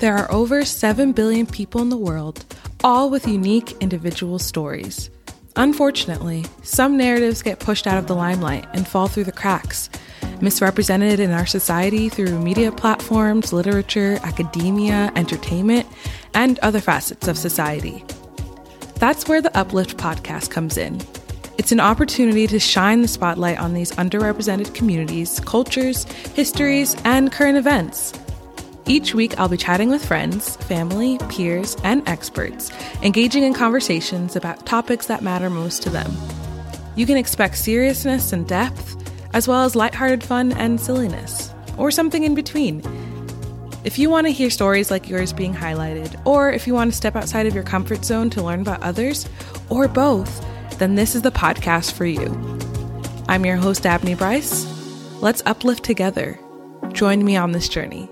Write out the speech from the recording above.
There are over 7 billion people in the world, all with unique individual stories. Unfortunately, some narratives get pushed out of the limelight and fall through the cracks, misrepresented in our society through media platforms, literature, academia, entertainment, and other facets of society. That's where the Uplift podcast comes in. It's an opportunity to shine the spotlight on these underrepresented communities, cultures, histories, and current events. Each week, I'll be chatting with friends, family, peers, and experts, engaging in conversations about topics that matter most to them. You can expect seriousness and depth, as well as lighthearted fun and silliness, or something in between. If you want to hear stories like yours being highlighted, or if you want to step outside of your comfort zone to learn about others, or both, then this is the podcast for you. I'm your host, Dabney Brice. Let's uplift together. Join me on this journey.